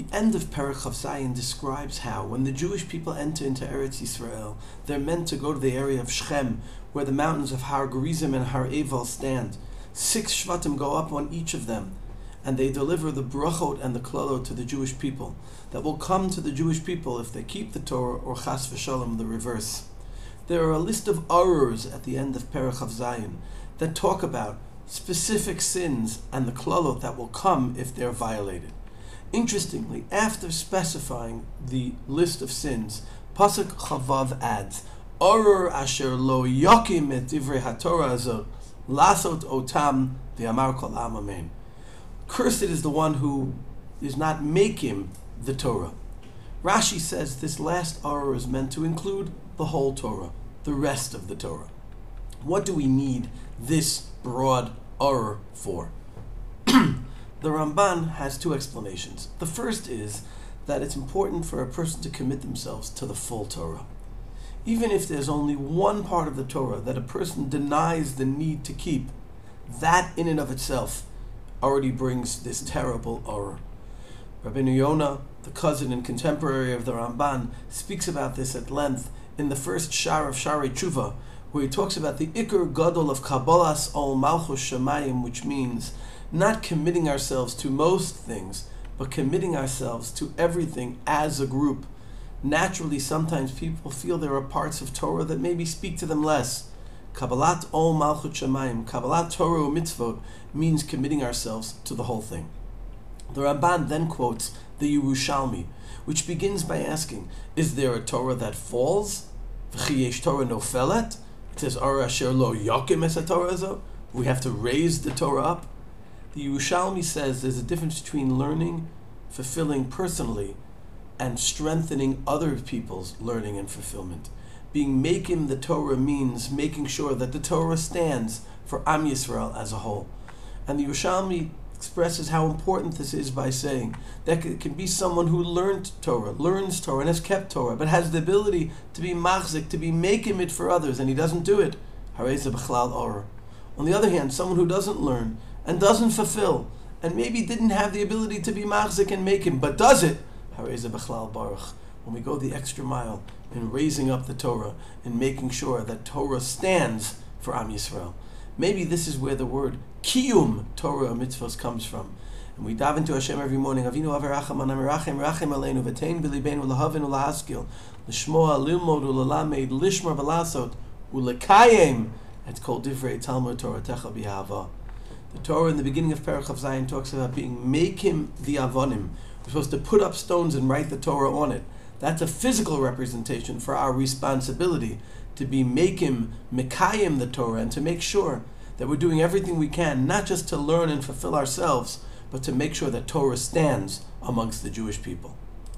The end of Perich of Zion describes how, when the Jewish people enter into Eretz Yisrael, they're meant to go to the area of Shechem, where the mountains of Har Gerizim and Har Eval stand. Six Shvatim go up on each of them, and they deliver the brachot and the klolot to the Jewish people that will come to the Jewish people if they keep the Torah or chas v'shalom the reverse. There are a list of arurs at the end of Perich of Zion that talk about specific sins and the klolot that will come if they're violated. Interestingly, after specifying the list of sins, Pasuk Kaf Vav adds, Arur asher lo yokim et divrei haTorah azot, lasot otam v'amar kol am amen. Cursed is the one who is not making the Torah. Rashi says this last Arur is meant to include the whole Torah, the rest of the Torah. What do we need this broad Arur for? The Ramban has two explanations. The first is that it's important for a person to commit themselves to the full Torah. Even if there's only one part of the Torah that a person denies the need to keep, that in and of itself already brings this terrible error. Rabbi Yonah, the cousin and contemporary of the Ramban, speaks about this at length in the first Shar of Shaarei Teshuva, where he talks about the Iker Gadol of Kabbalas Ol Malchus Shemayim, which means not committing ourselves to most things, but committing ourselves to everything as a group. Naturally, sometimes people feel there are parts of Torah that maybe speak to them less. Kabbalat ol malchut Shemayim, Kabbalat Torah mitzvot means committing ourselves to the whole thing. The Ramban then quotes the Yerushalmi, which begins by asking, is there a Torah that falls? V'chiyesh Torah nofelet? It We have to raise the Torah up. The Yerushalmi says there's a difference between learning, fulfilling personally, and strengthening other people's learning and fulfillment. Being making the Torah means making sure that the Torah stands for Am Yisrael as a whole. And the Yerushalmi expresses how important this is by saying that it can be someone who learned Torah, learns Torah, and has kept Torah, but has the ability to be machzik, to be making it for others, and he doesn't do it. On the other hand, someone who doesn't learn and doesn't fulfill, and maybe didn't have the ability to be machzik and make him, but does it, when we go the extra mile in raising up the Torah and making sure that Torah stands for Am Yisrael. Maybe this is where the word kiyum Torah mitzvahs comes from. And we dive into Hashem every morning. Avinu averacham anamirachim rachim aleinu v'tein b'libeinu lahavin ulahaskil l'shmoa lilmod ulalamed lishmar v'lasot ulekayim. It's called divrei Talmud Torah techa b'yahava. The Torah in the beginning of Perach of Zion talks about being make him the avonim. We're supposed to put up stones and write the Torah on it. That's a physical representation for our responsibility to be making mekayim the Torah and to make sure that we're doing everything we can, not just to learn and fulfill ourselves, but to make sure that Torah stands amongst the Jewish people.